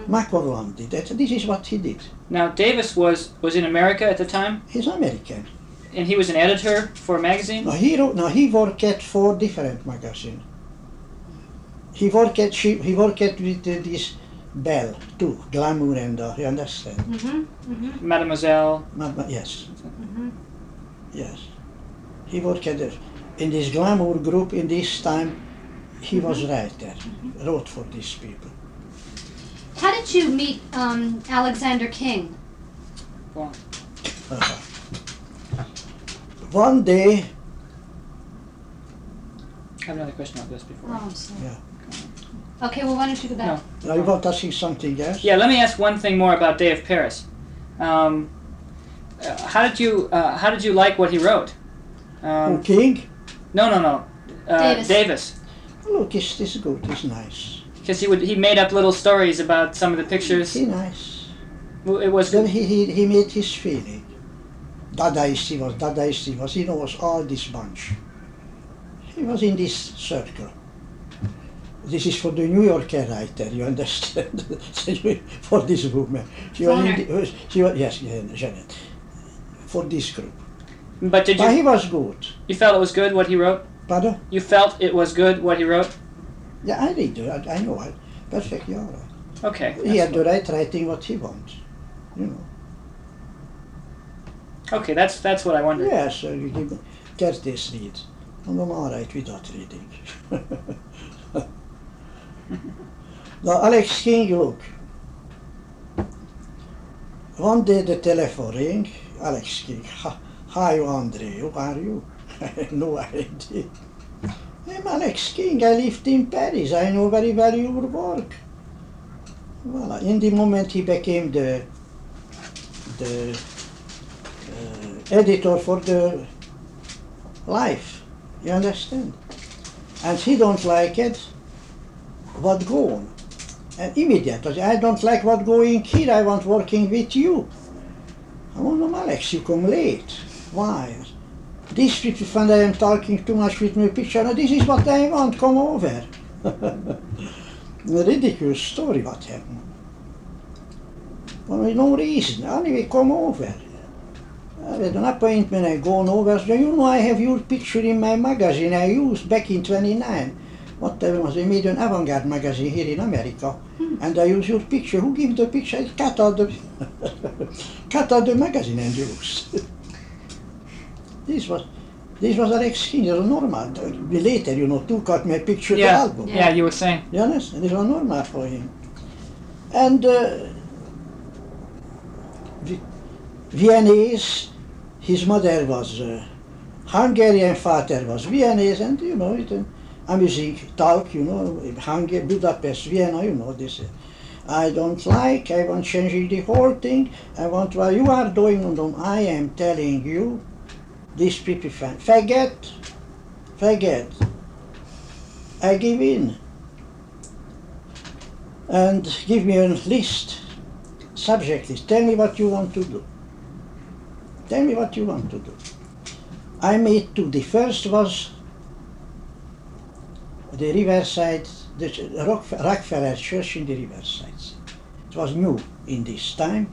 Mac Orlan did. That, this is what he did. Now Davis was was in America at the time, He's American. and he was an editor for a magazine. Now he wrote, now he worked at four different magazines. He worked at he worked at with uh, this Bell too, Glamour and uh, you understand? Mm-hmm. Mm-hmm. Mademoiselle. Ma- ma- yes, Mm-hmm. yes. He worked at the, in this Glamour group in this time. He was writer, wrote for these people. How did you meet um, Alexander King? Uh-huh. One day, I have another question about this before. Oh, I'm sorry. Yeah. Okay, well, why don't you go back? now you want asking something else? Yeah, let me ask one thing more about Day of Paris. Um, uh, how did you uh, how did you like what he wrote? Who, Um, King? no, no, no. Uh, Davis. Oh, Look, it's this good, it's nice. because he would he made up little stories about some of the pictures. He nice. Well, It was Then he, he, he made his feeling. Dadaist he was, Dadaist he was, he knows all this bunch. He was in this circle. This is for the New Yorker writer, you understand? for this woman. She the, uh, she was yes, yeah, Janet. For this group. But did But you he was good. you felt it was good what he wrote? Pardon? You felt it was good what he wrote? Yeah, I read it. I, I know. I, perfectly all right. Okay. He had the right writing what he wants. You know. Okay, that's that's what I wondered. Yes, so you give get this read. And I'm all right without reading. now, Alex King, look. One day the telephone ring. Alex King, "Hi- Andre, who are you? No idea. I'm Alex King, I lived in Paris, I know very well your work. Well, in the moment he became the the uh, editor for the life. You understand? And he don't like it. What go on? And immediately, I don't like what going here. I want working with you. I want no, Alex, you come late. Why? These people find I am talking too much with my picture. Now, this is what I want. Come over. ridiculous story what happened. For no reason. Anyway, come over. I had an appointment, I go over. So, you know, I have your picture in my magazine I used back in 29. Whatever was, I made an avant-garde magazine here in America. And I use your picture. Who give the picture? I cut out the, cut out the magazine and used. this was, this was Alex King, it was normal. Later, you know, took out my picture, the Yeah. album. Yeah, you were saying. You understand? This was normal for him. And uh, Vi- Viennese, his mother was uh, Hungarian, father was Viennese, and you know, it, uh, amusing talk, you know, Hungary, Budapest, Vienna, you know, this. I don't like, I want changing the whole thing, I want what you are doing, and I am telling you, these people, forget, forget, I give in and give me a list, subject list. Tell me what you want to do. Tell me what you want to do. I made two. The first was the Riverside, the Rock, Rockefeller Church in the Riverside. It was new in this time.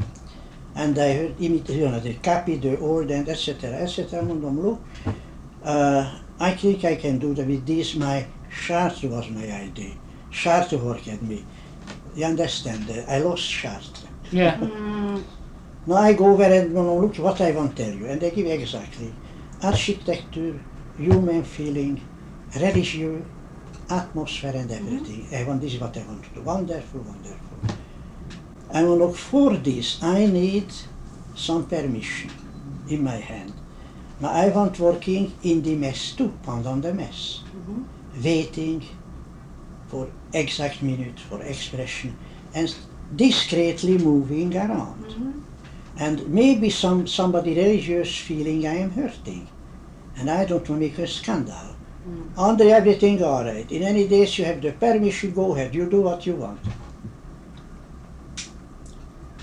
And I heard you know, the copy, the old, and etc. etc. Uh, I think I can do that with this. My Chartres was my idea. Chartres worked at me. You understand? uh, I lost Chartres. Yeah. Mm, Now I go over and look what I want to tell you. And they give exactly architecture, human feeling, religion, atmosphere mhm. eh, and everything. I want this is what I want to do. Wonderful, wonderful. I will look for this. I need some permission in my hand. Now I want working in the mess too, pendant the mess. Mhm. Waiting for exact minute, for expression, and discreetly moving around. mhm. And maybe some somebody religious feeling I am hurting. and I don't want to make a scandal. Mm. Under everything all right. In any days you have the permission, go ahead, you do what you want.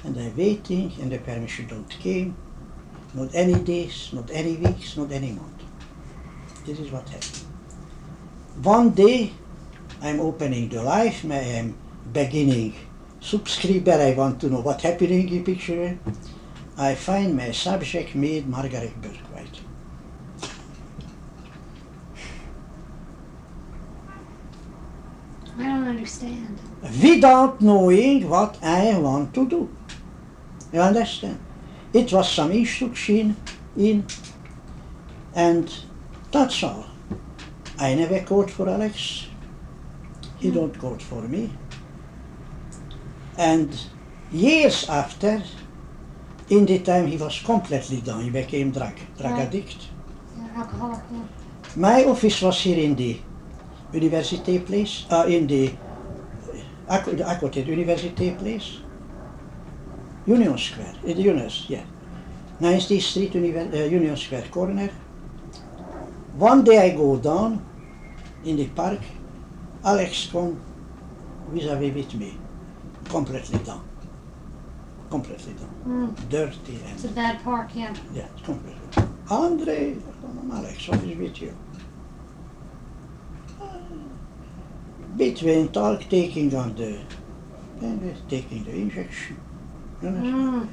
And I'm waiting and the permission don't came. Not any days, not any weeks, not any month. This is what happened. One day I'm opening the Life, I am beginning subscriber, I want to know what happening in picture. I find my subject made Margaret Bourke-White. I don't understand. without knowing what I want to do. You understand? It was some instruction in, and that's all. I never called for Alex. He hmm. don't call for me. And years after, in the time he was completely done, he became drug, drug Right. addict. Yeah, alcoholic. Yeah. My office was here in the University Place, uh, in the Ac- the University Place, Union Square, in the Union, yeah, 90th Street, Univer- uh, Union Square corner. One day I go down in the park, Alex come vis-a-vis with me, completely down, completely down, Mm, dirty it's a and bad park. Yeah. yeah, completely. Andre, Alex, what is with you? Between talk taking on the and taking the injection. You know? Mm,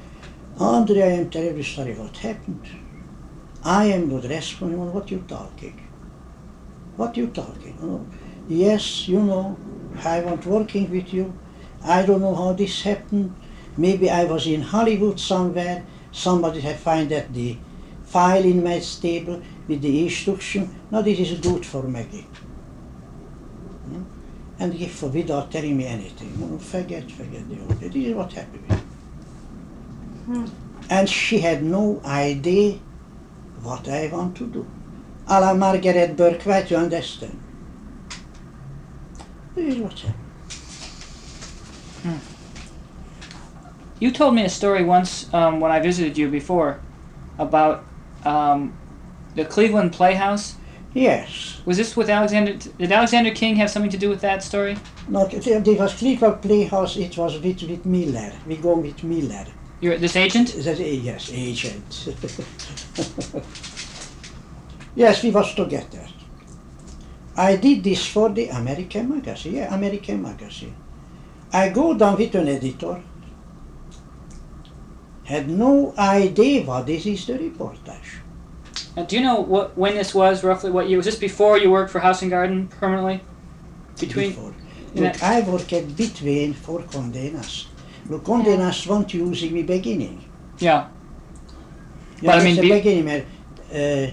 Andre, I am terribly sorry what happened. I am not responsible. What you talking? What you talking? Oh, yes, you know, I want working with you. I don't know how this happened. Maybe I was in Hollywood somewhere. Somebody had find that the file in my table with the instruction. Now this is good for Maggie. Hmm? And he for without telling me anything. Forget, forget the old. This is what happened. Hmm. And she had no idea what I want to do. A la Margaret Bourke-White, you understand? This is what happened. You told me a story once um, when I visited you before about um, the Cleveland Playhouse. Yes. Was this with Alexander? Did Alexander King have something to do with that story? No, there was Cleveland Playhouse, it was with, with Miller. We go with Miller. You're this agent. That, yes, agent. yes, we was together. I did this for the American magazine, yeah, American magazine. I go down with an editor, had no idea what this is the reportage. Uh, do you know what when this was roughly? What year was this? Before you worked for House and Garden permanently? Between before. in Look, I worked between for Condé Nast. Look, Condé Nast want using me beginning. yeah. You But I mean, be- beginning, maar, uh,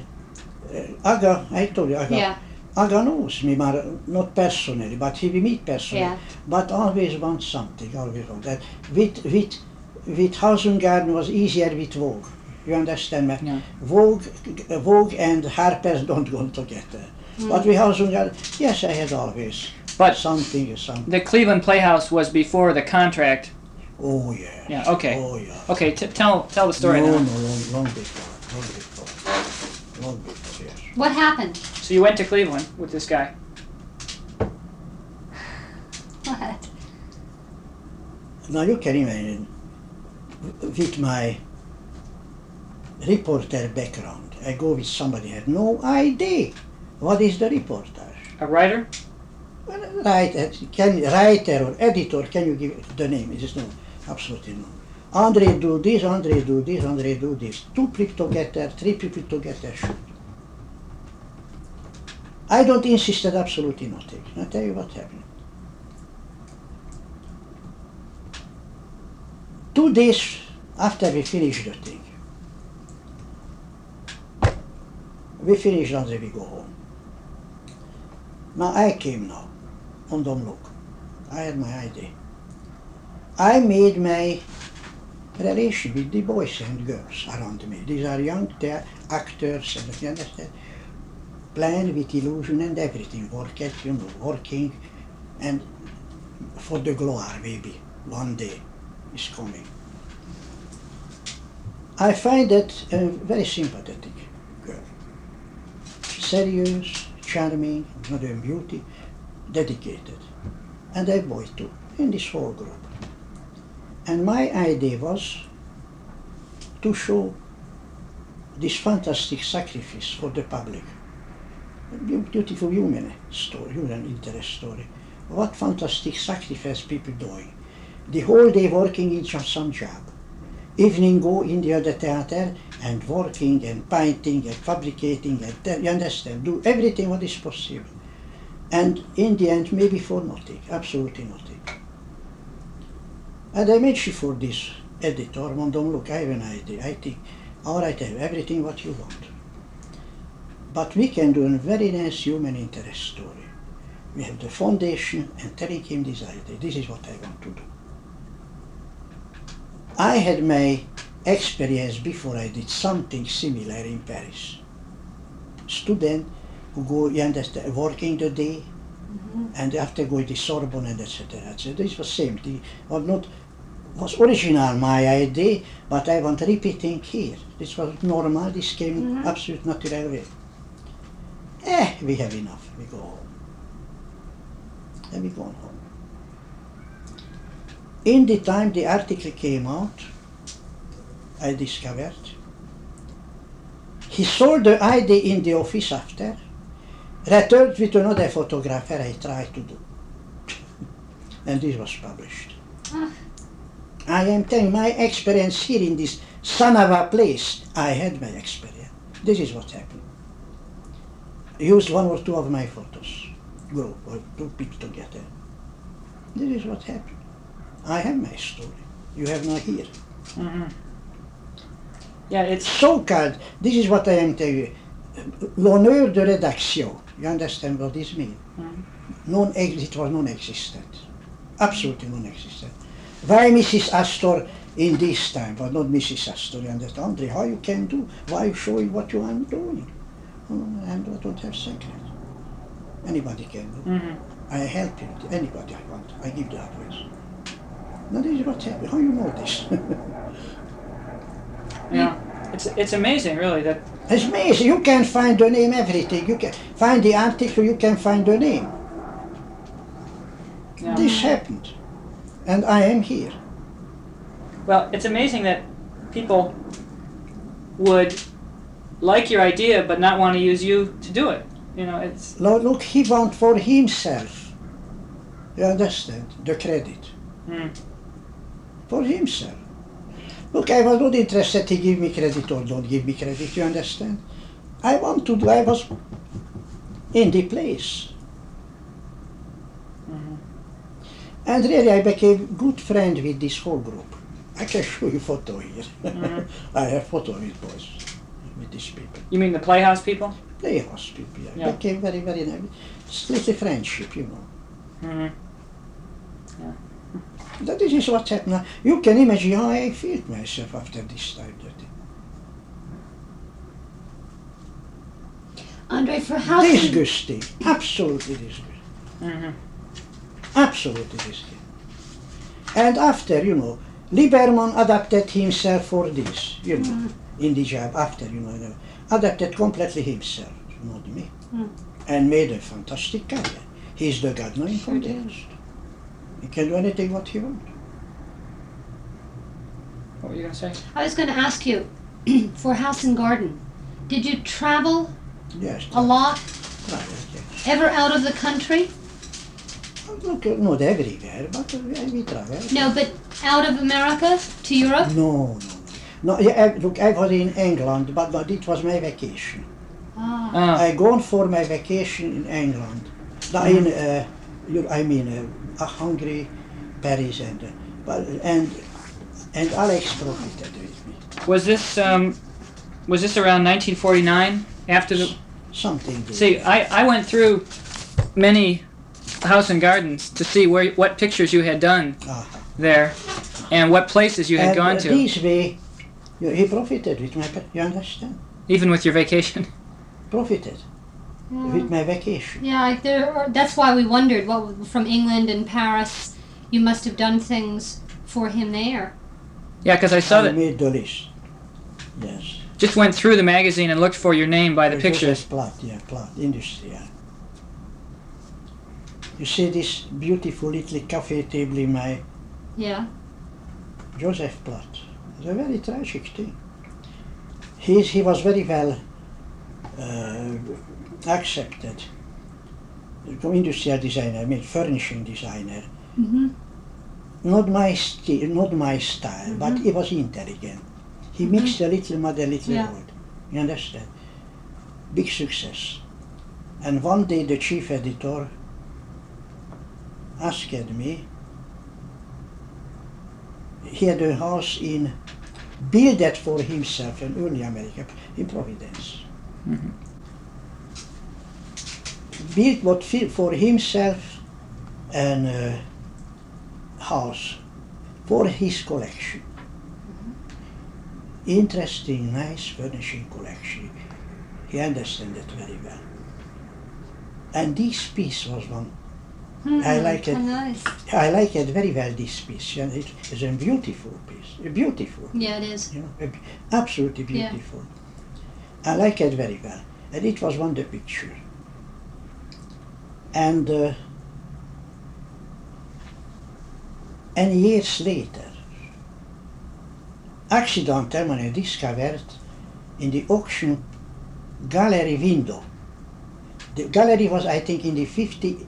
uh, Agha, I told you, Agha, Yeah. Agha knows me, maar not personally, but he will meet personally. Yeah. But always want something, always want that. With, with, with House and Garden was easier with Vogue. You understand me? Yeah. Vogue, Vogue and Harper's don't go together. Hmm. But we House and Garden, yes, I had always But something, or something. the Cleveland Playhouse was before the contract. Oh yeah. Yeah, okay. Oh yeah. Okay, t- tell tell the story no, now. no, long, long before, long before, long before, yes. What happened? So you went to Cleveland with this guy. What? Now you can imagine, with my reporter background, I go with somebody who had no idea what is the reportage. A writer? Well, Writer, can, writer or editor, can you give the name? It is no, absolutely no. Andre do this, Andre do this, Andre do this. Two people together, three people to together shoot. I don't insist at absolutely nothing. I'll tell you what happened. Two days after we finished the thing, we finish and then we go home. Now I came now, on don't look. I had my idea. I made my relation with the boys and girls around me. These are young actors and you understand? Playing with illusion and everything, working, you know, working and for the glory maybe one day is coming. I find that a very sympathetic. Serious, charming, modern beauty, dedicated. And a boy too, in this whole group. And my idea was to show this fantastic sacrifice for the public. Beautiful human story, human interest story. What fantastic sacrifice people doing. The whole day working in just some job. Evening go in the other theater and working and painting and fabricating and you understand, do everything what is possible. And in the end, maybe for nothing, absolutely nothing. And I mentioned for this editor, mondom, look, I have an idea. I think, all right, I have everything what you want. But we can do a very nice human interest story. We have the foundation and telling him this idea. This is what I want to do. I had my experience before I did something similar in Paris. Student who go, you understand, working the day, and after go to Sorbonne and etc. etc. This was same thing. Was not was original my idea, but I want repeating here. This was normal. This came Mhm. absolute natural way. Eh, we have enough. We go home. And we go home. In the time the article came out, I discovered he sold the ID in the office after, returned with another photographer I tried to do. and this was published. Ah. I am telling my experience here in this son of a place. I had my experience. This is what happened. Used one or two of my photos, group or two people together. This is what happened. I have my story. You have not here. hmm Yeah, it's So-called, this is what I am telling you. L'honneur de rédaction. You understand what this means? Mhm. Non, it was non-existent. Absolutely non-existent. Why Mrs. Astor in this time, but not Mrs. Astor, you understand? Andre, how you can do? Why you showing what you are doing? Oh, and I don't have secret. Anybody can do. hmm I help you. Anybody I want. I give the advice. Is what happened. How you know this? yeah. It's it's amazing, really, that It's amazing. You can find the name, everything. You can find the article, you can find the name. yeah. This happened. And I am here. Well, it's amazing that people would like your idea but not want to use you to do it. You know, it's Lo- Look, he want for himself. You understand? The credit. mm, For himself. Look, I was not interested to give me credit or don't give me credit, you understand? I want to do, I was in the place. mhm. And really, I became good friend with this whole group. I can show you photo here. Mhm. I have photo with boys, with these people. You mean the Playhouse people? Playhouse people, yeah. Yeah. Became very, very nice. It's little friendship, you know. hmm That this is what happened. now. You can imagine how I feel myself after this time. That Andre, for house and, disgusting, absolutely disgusting, hmm absolutely disgusting. And after, you know, Liberman adapted himself for this, you know, in the job after, you know, adapted completely himself, not me, Mm. and made a fantastic career. He's the god now in Sure did. He can do anything what he wants. What were you gonna say? I was going to ask you, for house and garden, did you travel Yes. a lot, right, yes. ever out of the country? Look, not everywhere, but uh, we travel. No, but out of America to Europe? No, no, no. No, yeah, look, I was in England, but, but it was my vacation. Ah, Ah, I gone for my vacation in England. No, in, uh, you- I mean, uh, uh, Hungary, Paris, and and and Alex profited with me. was this um, was this around 1949? After the Something. see, I I went through many house and gardens to see where what pictures you had done Ah. there, and what places you had and gone to, this way, you, he profited with my. You understand? even with your vacation. Profited yeah. with my vacation. Yeah, like there are, that's why we wondered what from England and Paris. You must have done things for him there. Yeah, because I saw I that made the list. Yes. just went through the magazine and looked for your name by the Joseph pictures. Platt, yeah, Platt, industrial. You see this beautiful little cafe table in my Yeah. Joseph Platt. It's a very tragic thing. He's, he was very well uh, accepted. The Industrial designer, I mean furnishing designer. Mm-hmm. Not my sti- not my style, but he was intelligent. He mixed a little mother, little Yeah. word. You understand? Big success. And one day the chief editor asked me. He had a house in built that for himself in early America, in Providence. Mhm. Built what for himself an uh, house for his collection. Interesting, nice furnishing collection. He understood it very well. And this piece was one. I like it. Hmm, nice. I like it very well. This piece, and it is a beautiful piece. Beautiful, Yeah, it is. you know, absolutely Yeah. beautiful. I like it very well, and it was one the picture. And uh, and years later, accidentally when I discovered in the auction gallery window. The gallery was, I think, in the 59th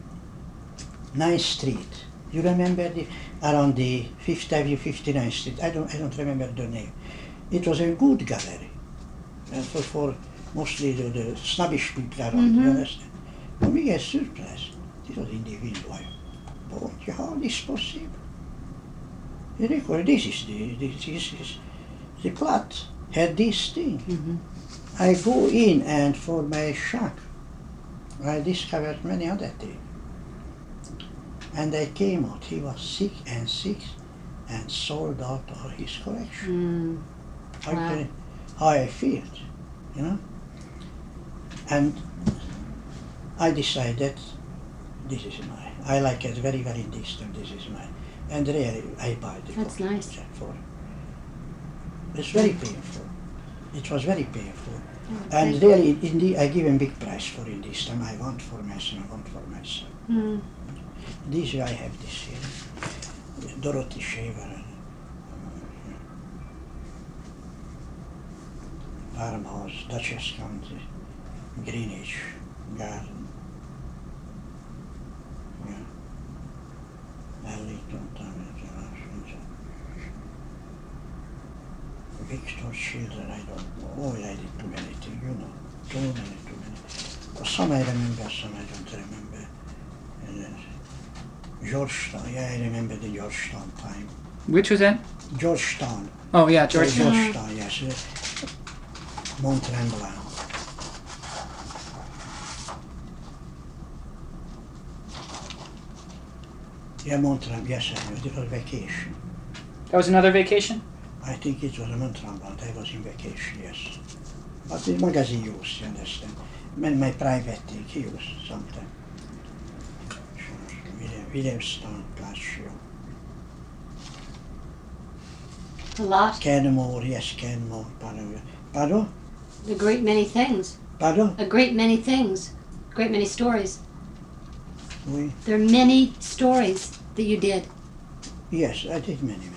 Street. You remember the around the Fifth Avenue, 59th Street? I don't, I don't remember the name. It was a good gallery, and for, for mostly the, the snobbish people around. You Mhm. understand? For me, a surprise. It was in the window. I, oh, how this possible? You reckon this is the this is, is the plot had this thing. Mm-hmm. I go in and for my shock, I discovered many other things. And I came out, he was sick and sick and sold out all his collection. Mm. How, Wow. can, how I felt, you know? And I decided this is mine. I like it very, very distant, this is mine. And really, I buy the That's nice. for It's very painful. It was very painful. Okay. And really, indeed, I give a big price for it this time. I want for myself, I want for myself. Mm. This year I have this here. Dorothy Shaver. Farmhouse, Dutchess County, Greenwich Garden. Yeah. Arlington Town International. Victor I don't know. Oh, I did too many things, you know. Too many, too many. Some I remember, some I don't remember. And then Georgetown, yeah, I remember the Georgetown time. Which was that? Georgetown. Oh yeah, Georgetown. Georgetown, yes. Mont Tremblant. Yeah, Mont Tremblant, yes, I know. It was vacation. That was another vacation. I think it was a Mont but I was in vacation, yes. But the magazine used, you understand. My, my private thing, he used sometimes. William, Williamstown, Casio. A lot. Canmore, yes, Canmore, pardon. Pardon? A great many things. Pardon? A great many things. Great many stories. Oui. There are many stories that you did. Yes, I did many.